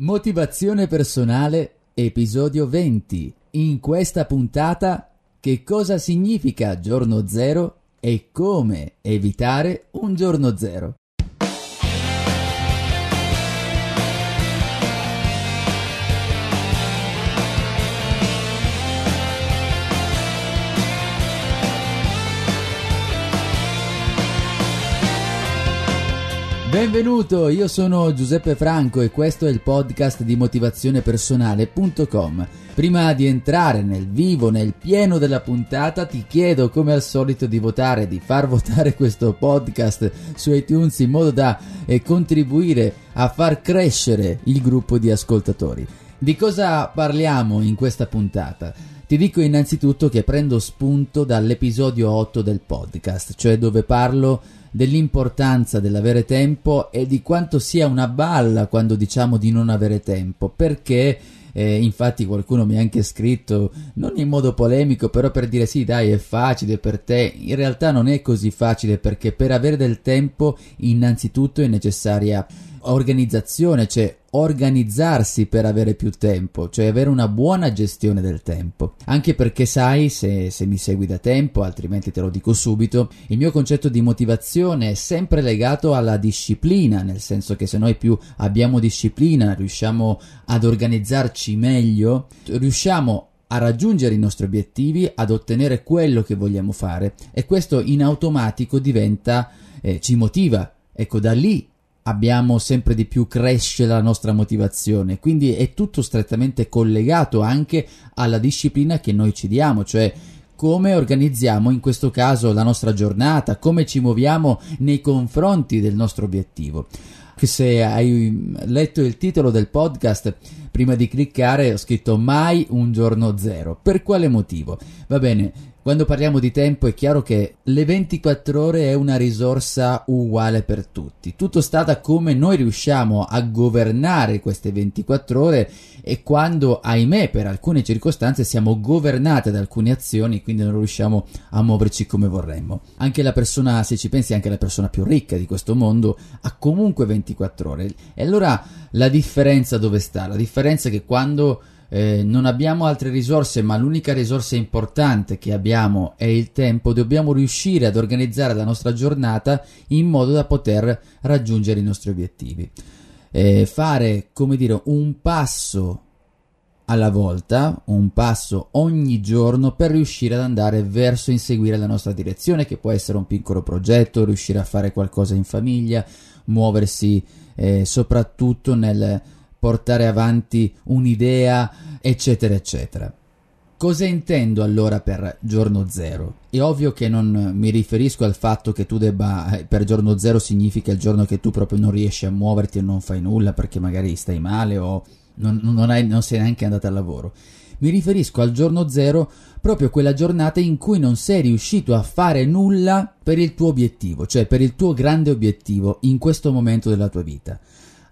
Motivazione personale, episodio 20. In questa puntata, che cosa significa giorno zero e come evitare un giorno zero. Benvenuto, io sono Giuseppe Franco e questo è il podcast di motivazionepersonale.com. Prima di entrare nel vivo, nel pieno della puntata, ti chiedo come al solito di votare, di far votare questo podcast su iTunes in modo da eh, contribuire a far crescere il gruppo di ascoltatori. Di cosa parliamo in questa puntata? Ti dico innanzitutto che prendo spunto dall'episodio 8 del podcast, cioè dove parlo dell'importanza dell'avere tempo e di quanto sia una balla quando diciamo di non avere tempo, perché eh, infatti qualcuno mi ha anche scritto, non in modo polemico, però per dire sì, dai, è facile per te. In realtà non è così facile perché per avere del tempo innanzitutto è necessaria organizzazione, cioè organizzarsi per avere più tempo, cioè avere una buona gestione del tempo. Anche perché sai, se, se, mi segui da tempo, altrimenti te lo dico subito, il mio concetto di motivazione è sempre legato alla disciplina, nel senso che se noi più abbiamo disciplina, riusciamo ad organizzarci meglio, riusciamo a raggiungere i nostri obiettivi, ad ottenere quello che vogliamo fare e questo in automatico diventa, eh, ci motiva. Ecco, da lì abbiamo sempre di più cresce la nostra motivazione, quindi è tutto strettamente collegato anche alla disciplina che noi ci diamo, cioè come organizziamo in questo caso la nostra giornata, come ci muoviamo nei confronti del nostro obiettivo. Se hai letto il titolo del podcast, prima di cliccare ho scritto mai un giorno zero. Per quale motivo? Va bene, quando parliamo di tempo è chiaro che le 24 ore è una risorsa uguale per tutti. Tutto sta da come noi riusciamo a governare queste 24 ore e quando, ahimè, per alcune circostanze siamo governate da alcune azioni, quindi non riusciamo a muoverci come vorremmo. Anche la persona, se ci pensi, anche la persona più ricca di questo mondo ha comunque 24 ore. E allora la differenza dove sta? La differenza è che quando eh, non abbiamo altre risorse, ma l'unica risorsa importante che abbiamo è il tempo, dobbiamo riuscire ad organizzare la nostra giornata in modo da poter raggiungere i nostri obiettivi. Eh, fare, come dire, un passo alla volta, un passo ogni giorno per riuscire ad andare verso inseguire la nostra direzione, che può essere un piccolo progetto, riuscire a fare qualcosa in famiglia, muoversi eh, soprattutto nel portare avanti un'idea, eccetera, eccetera. Cosa intendo allora per giorno zero? È ovvio che non mi riferisco al fatto che tu debba, eh, per giorno zero significa il giorno che tu proprio non riesci a muoverti e non fai nulla perché magari stai male o non, non, hai, non sei neanche andato al lavoro. Mi riferisco al giorno zero proprio quella giornata in cui non sei riuscito a fare nulla per il tuo obiettivo, cioè per il tuo grande obiettivo in questo momento della tua vita.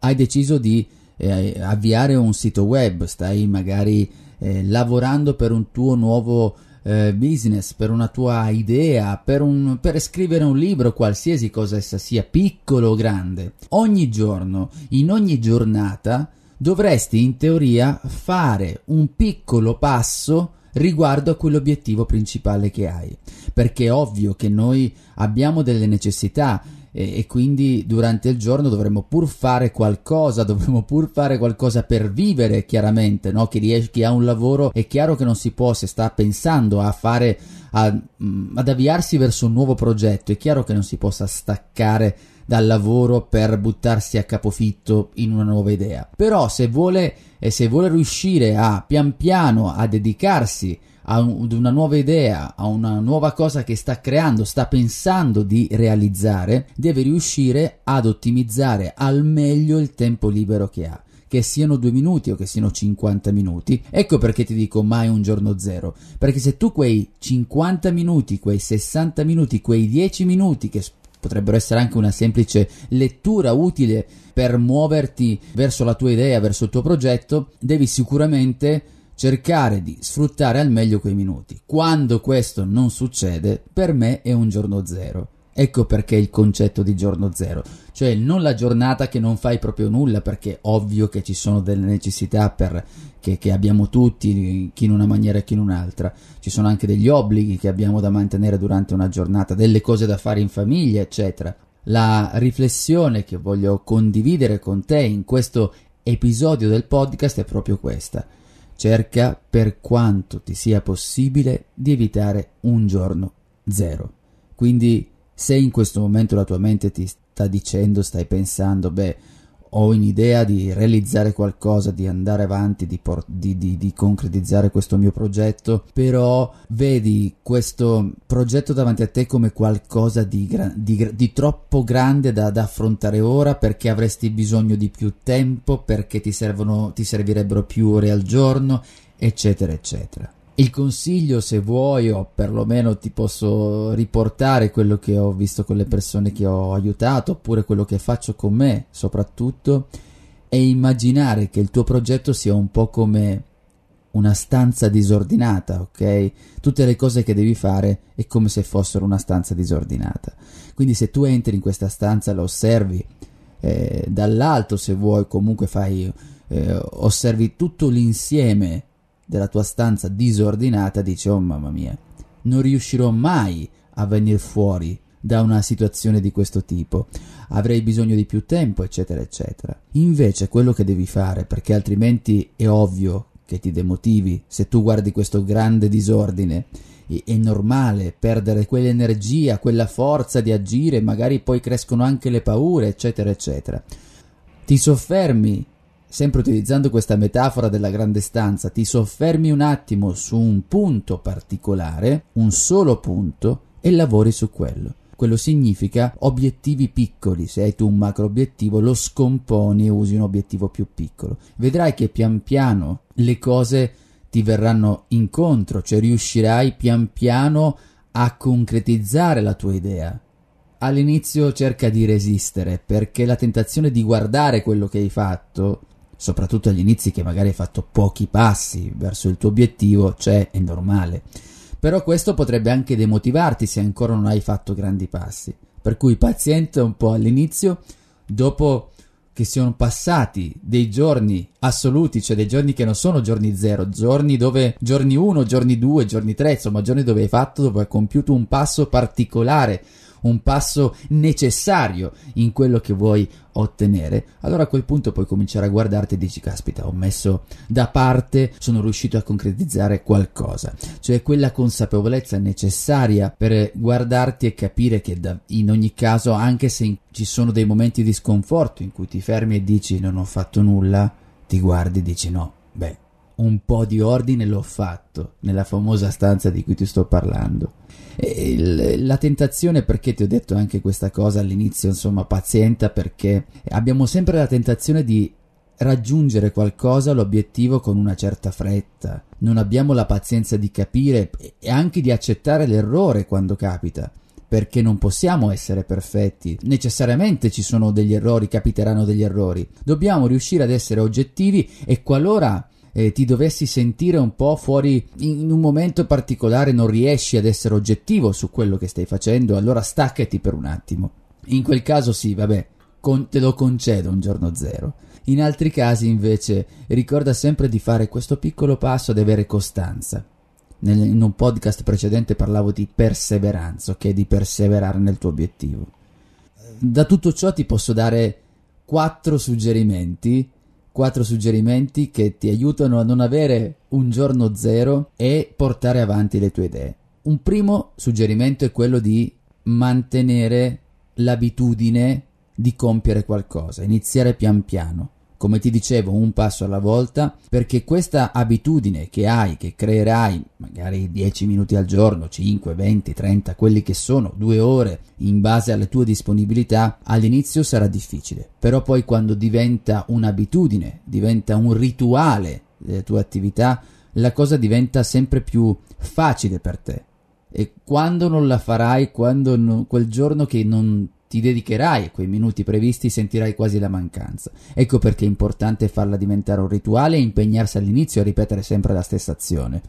Hai deciso di eh, avviare un sito web, stai magari eh, lavorando per un tuo nuovo eh, business, per una tua idea, per, un, per scrivere un libro, qualsiasi cosa essa sia, piccolo o grande. Ogni giorno, in ogni giornata, dovresti in teoria fare un piccolo passo riguardo a quell'obiettivo principale che hai, perché è ovvio che noi abbiamo delle necessità e, e, quindi durante il giorno dovremmo pur fare qualcosa, dovremmo pur fare qualcosa per vivere chiaramente, no? chi, riesce, chi ha un lavoro è chiaro che non si può, se sta pensando a fare, a, mm, ad avviarsi verso un nuovo progetto, è chiaro che non si possa staccare dal lavoro per buttarsi a capofitto in una nuova idea. Però se vuole, se vuole riuscire a pian piano a dedicarsi a un, una nuova idea, a una nuova cosa che sta creando, sta pensando di realizzare, deve riuscire ad ottimizzare al meglio il tempo libero che ha che siano due minuti o che siano 50 minuti. Ecco perché ti dico mai un giorno zero, perché se tu quei 50 minuti, quei 60 minuti, quei 10 minuti che potrebbero essere anche una semplice lettura utile per muoverti verso la tua idea, verso il tuo progetto, devi sicuramente cercare di sfruttare al meglio quei minuti. Quando questo non succede, per me è un giorno zero. Ecco perché il concetto di giorno zero, cioè non la giornata che non fai proprio nulla, perché ovvio che ci sono delle necessità per, che, che, abbiamo tutti, chi in una maniera e chi in un'altra, ci sono anche degli obblighi che abbiamo da mantenere durante una giornata, delle cose da fare in famiglia, eccetera. La riflessione che voglio condividere con te in questo episodio del podcast è proprio questa. Cerca per quanto ti sia possibile di evitare un giorno zero. Quindi se in questo momento la tua mente ti sta dicendo, stai pensando, beh, ho un'idea di realizzare qualcosa, di andare avanti, di, por- di, di, di, concretizzare questo mio progetto, però vedi questo progetto davanti a te come qualcosa di, gra- troppo grande da, da, affrontare ora perché avresti bisogno di più tempo, perché ti, servono, ti servirebbero più ore al giorno, eccetera, eccetera. Il consiglio, se vuoi, o perlomeno ti posso riportare quello che ho visto con le persone che ho aiutato, oppure quello che faccio con me, soprattutto, è immaginare che il tuo progetto sia un po' come una stanza disordinata, ok? Tutte le cose che devi fare è come se fossero una stanza disordinata. Quindi se tu entri in questa stanza, la osservi eh, dall'alto, se vuoi, comunque fai, eh, osservi tutto l'insieme della tua stanza disordinata dici oh mamma mia non riuscirò mai a venire fuori da una situazione di questo tipo avrei bisogno di più tempo eccetera eccetera invece quello che devi fare perché altrimenti è ovvio che ti demotivi se tu guardi questo grande disordine è normale perdere quell'energia, quella forza di agire, magari poi crescono anche le paure, eccetera, eccetera. Ti soffermi sempre utilizzando questa metafora della grande stanza, ti soffermi un attimo su un punto particolare, un solo punto, e lavori su quello. Quello significa obiettivi piccoli. Se hai tu un macro obiettivo, lo scomponi e usi un obiettivo più piccolo. Vedrai che pian piano le cose ti verranno incontro, cioè riuscirai pian piano a concretizzare la tua idea. All'inizio cerca di resistere perché la tentazione di guardare quello che hai fatto soprattutto agli inizi che magari hai fatto pochi passi verso il tuo obiettivo, cioè è normale. Però questo potrebbe anche demotivarti se ancora non hai fatto grandi passi. Per cui paziente un po' all'inizio, dopo che siano passati dei giorni assoluti, cioè dei giorni che non sono giorni zero, giorni dove giorni 1, giorni 2, giorni 3, insomma giorni dove hai fatto, dove hai compiuto un passo particolare un passo necessario in quello che vuoi ottenere, allora a quel punto puoi cominciare a guardarti e dici caspita ho messo da parte, sono riuscito a concretizzare qualcosa, cioè quella consapevolezza necessaria per guardarti e capire che da, in ogni caso anche se in, ci sono dei momenti di sconforto in cui ti fermi e dici non ho fatto nulla, ti guardi e dici no, beh un po' di ordine l'ho fatto nella famosa stanza di cui ti sto parlando. E la tentazione, perché ti ho detto anche questa cosa all'inizio, insomma, pazienta, perché abbiamo sempre la tentazione di raggiungere qualcosa, l'obiettivo con una certa fretta. Non abbiamo la pazienza di capire e anche di accettare l'errore quando capita perché non possiamo essere perfetti. Necessariamente ci sono degli errori, capiteranno degli errori. Dobbiamo riuscire ad essere oggettivi e qualora eh, ti dovessi sentire un po' fuori in un momento particolare non riesci ad essere oggettivo su quello che stai facendo, allora staccati per un attimo. In quel caso sì, vabbè, con, te lo concedo un giorno zero. In altri casi invece ricorda sempre di fare questo piccolo passo ad avere costanza. Nel, in un podcast precedente parlavo di perseveranza, ok? Di perseverare nel tuo obiettivo. Da tutto ciò ti posso dare quattro suggerimenti quattro suggerimenti che ti aiutano a non avere un giorno zero e portare avanti le tue idee. Un primo suggerimento è quello di mantenere l'abitudine di compiere qualcosa, iniziare pian piano. Come ti dicevo, un passo alla volta, perché questa abitudine che hai, che creerai magari 10 minuti al giorno, 5, 20, 30, quelli che sono, due ore, in base alle tue disponibilità, all'inizio sarà difficile, però poi quando diventa un'abitudine, diventa un rituale delle tue attività, la cosa diventa sempre più facile per te. E quando non la farai, quando no, quel giorno che non ti dedicherai a quei minuti previsti sentirai quasi la mancanza. Ecco perché è importante farla diventare un rituale e impegnarsi all'inizio a ripetere sempre la stessa azione.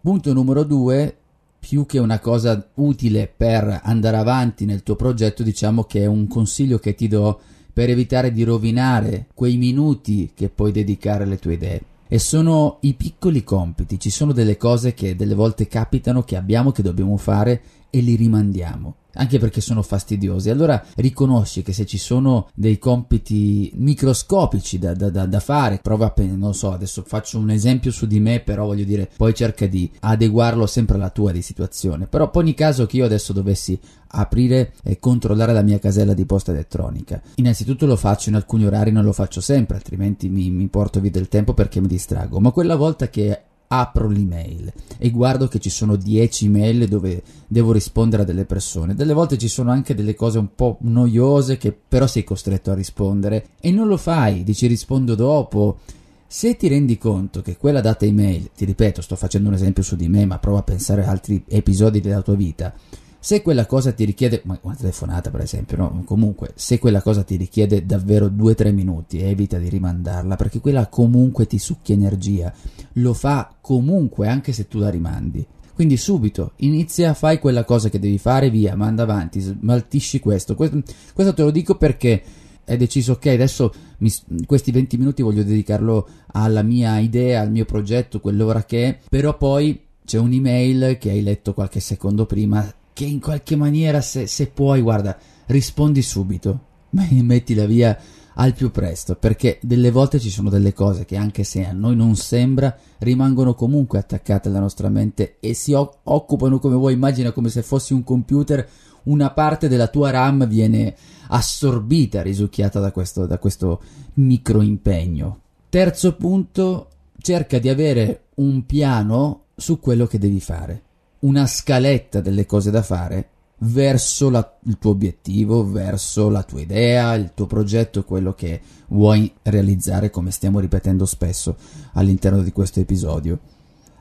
Punto numero due, più che una cosa utile per andare avanti nel tuo progetto, diciamo che è un consiglio che ti do per evitare di rovinare quei minuti che puoi dedicare alle tue idee. E sono i piccoli compiti, ci sono delle cose che delle volte capitano, che abbiamo, che dobbiamo fare e li rimandiamo anche perché sono fastidiosi. Allora riconosci che se ci sono dei compiti microscopici da, da, da, da fare, prova a non so, adesso faccio un esempio su di me, però voglio dire, poi cerca di adeguarlo sempre alla tua di situazione. Però poni caso che io adesso dovessi aprire e controllare la mia casella di posta elettronica. Innanzitutto lo faccio in alcuni orari, non lo faccio sempre, altrimenti mi, mi porto via del tempo perché mi distrago. Ma quella volta che apro l'email e guardo che ci sono 10 email dove devo rispondere a delle persone. Delle volte ci sono anche delle cose un po' noiose che però sei costretto a rispondere e non lo fai, dici rispondo dopo. Se ti rendi conto che quella data email, ti ripeto, sto facendo un esempio su di me, ma prova a pensare a altri episodi della tua vita, se quella cosa ti richiede, una telefonata per esempio, no? comunque, se quella cosa ti richiede davvero 2-3 minuti, evita di rimandarla perché quella comunque ti succhia energia, lo fa comunque anche se tu la rimandi. Quindi subito inizia, fai quella cosa che devi fare, via, manda avanti, smaltisci questo. Questo, questo te lo dico perché hai deciso, ok, adesso mi, questi 20 minuti voglio dedicarlo alla mia idea, al mio progetto, quell'ora che è, però poi c'è un'email che hai letto qualche secondo prima che in qualche maniera, se, se puoi, guarda, rispondi subito, mettila via al più presto, perché delle volte ci sono delle cose che anche se a noi non sembra, rimangono comunque attaccate alla nostra mente e si occupano come vuoi, immagina come se fossi un computer, una parte della tua RAM viene assorbita, risucchiata da questo, da questo micro impegno. Terzo punto, cerca di avere un piano su quello che devi fare una scaletta delle cose da fare verso la, il tuo obiettivo, verso la tua idea, il tuo progetto, quello che vuoi realizzare, come stiamo ripetendo spesso all'interno di questo episodio.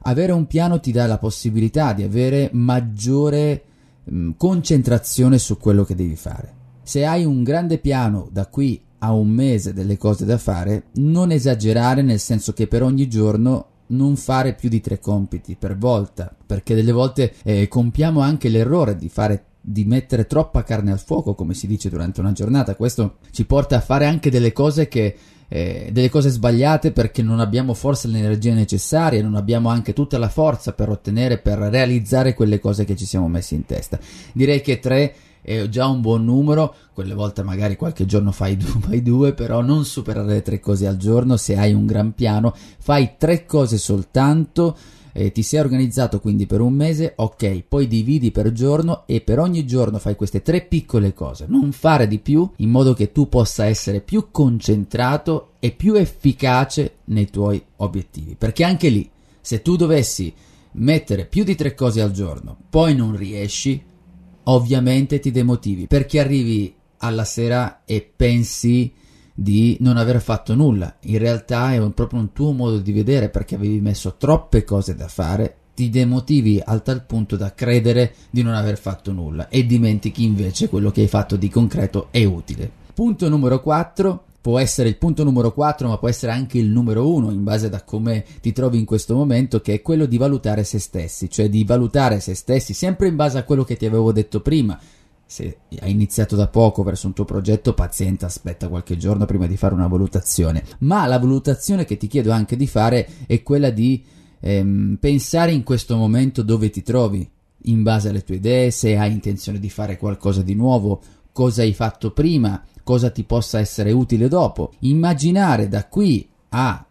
Avere un piano ti dà la possibilità di avere maggiore mh, concentrazione su quello che devi fare. Se hai un grande piano da qui a un mese delle cose da fare, non esagerare nel senso che per ogni giorno non fare più di tre compiti per volta, perché delle volte eh, compiamo anche l'errore di fare di mettere troppa carne al fuoco, come si dice durante una giornata. Questo ci porta a fare anche delle cose che eh, delle cose sbagliate perché non abbiamo forse l'energia necessaria, non abbiamo anche tutta la forza per ottenere, per realizzare quelle cose che ci siamo messi in testa. Direi che tre è già un buon numero, quelle volte magari qualche giorno fai due, fai due, però non superare le tre cose al giorno, se hai un gran piano, fai tre cose soltanto, eh, ti sei organizzato quindi per un mese, ok, poi dividi per giorno e per ogni giorno fai queste tre piccole cose, non fare di più in modo che tu possa essere più concentrato e più efficace nei tuoi obiettivi, perché anche lì, se tu dovessi mettere più di tre cose al giorno, poi non riesci, ovviamente ti demotivi perché arrivi alla sera e pensi di non aver fatto nulla. In realtà è un, proprio un tuo modo di vedere perché avevi messo troppe cose da fare, ti demotivi al tal punto da credere di non aver fatto nulla e dimentichi invece quello che hai fatto di concreto e utile. Punto numero 4 può essere il punto numero 4, ma può essere anche il numero 1 in base da come ti trovi in questo momento, che è quello di valutare se stessi, cioè di valutare se stessi sempre in base a quello che ti avevo detto prima. Se hai iniziato da poco verso un tuo progetto, paziente, aspetta qualche giorno prima di fare una valutazione. Ma la valutazione che ti chiedo anche di fare è quella di ehm, pensare in questo momento dove ti trovi, in base alle tue idee, se hai intenzione di fare qualcosa di nuovo, cosa hai fatto prima, cosa ti possa essere utile dopo. Immaginare da qui a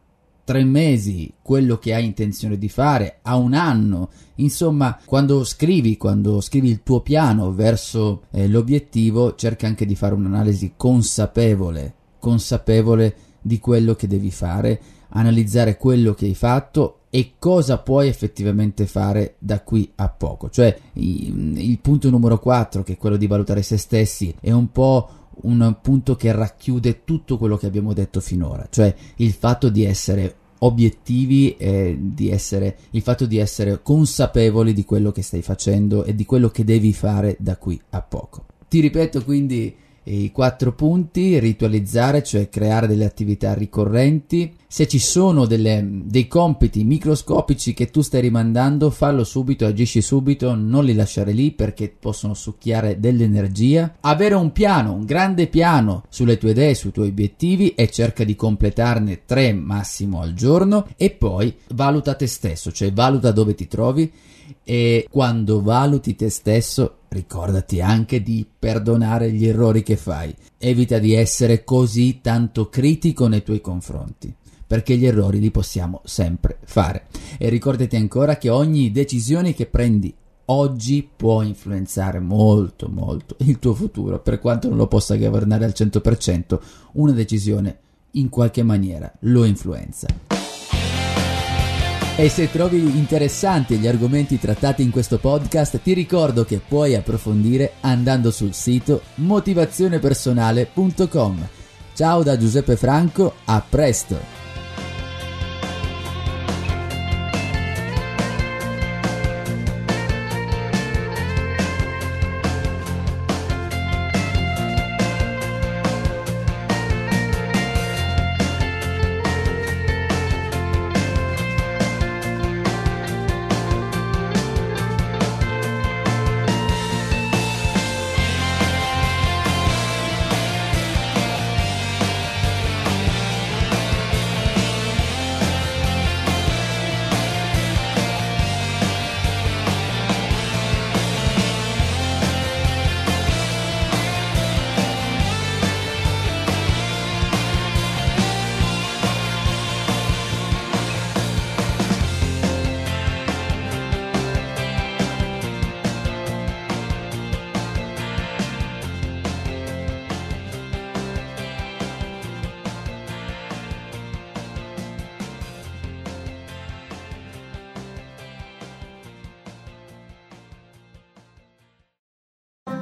tre mesi quello che hai intenzione di fare, a un anno, insomma, quando scrivi, quando scrivi il tuo piano verso eh, l'obiettivo, cerca anche di fare un'analisi consapevole, consapevole di quello che devi fare, analizzare quello che hai fatto e cosa puoi effettivamente fare da qui a poco. Cioè il punto numero 4, che è quello di valutare se stessi, è un po' un punto che racchiude tutto quello che abbiamo detto finora, cioè il fatto di essere obiettivi e di essere il fatto di essere consapevoli di quello che stai facendo e di quello che devi fare da qui a poco. Ti ripeto quindi i quattro punti, ritualizzare, cioè creare delle attività ricorrenti. Se ci sono delle, dei compiti microscopici che tu stai rimandando, fallo subito, agisci subito, non li lasciare lì perché possono succhiare dell'energia. Avere un piano, un grande piano sulle tue idee, sui tuoi obiettivi e cerca di completarne tre massimo al giorno e poi valuta te stesso, cioè valuta dove ti trovi e quando valuti te stesso ricordati anche di perdonare gli errori che fai. Evita di essere così tanto critico nei tuoi confronti perché gli errori li possiamo sempre fare. E ricordati ancora che ogni decisione che prendi oggi può influenzare molto molto il tuo futuro, per quanto non lo possa governare al 100%, una decisione in qualche maniera lo influenza. E se trovi interessanti gli argomenti trattati in questo podcast, ti ricordo che puoi approfondire andando sul sito motivazionepersonale.com. Ciao da Giuseppe Franco, a presto!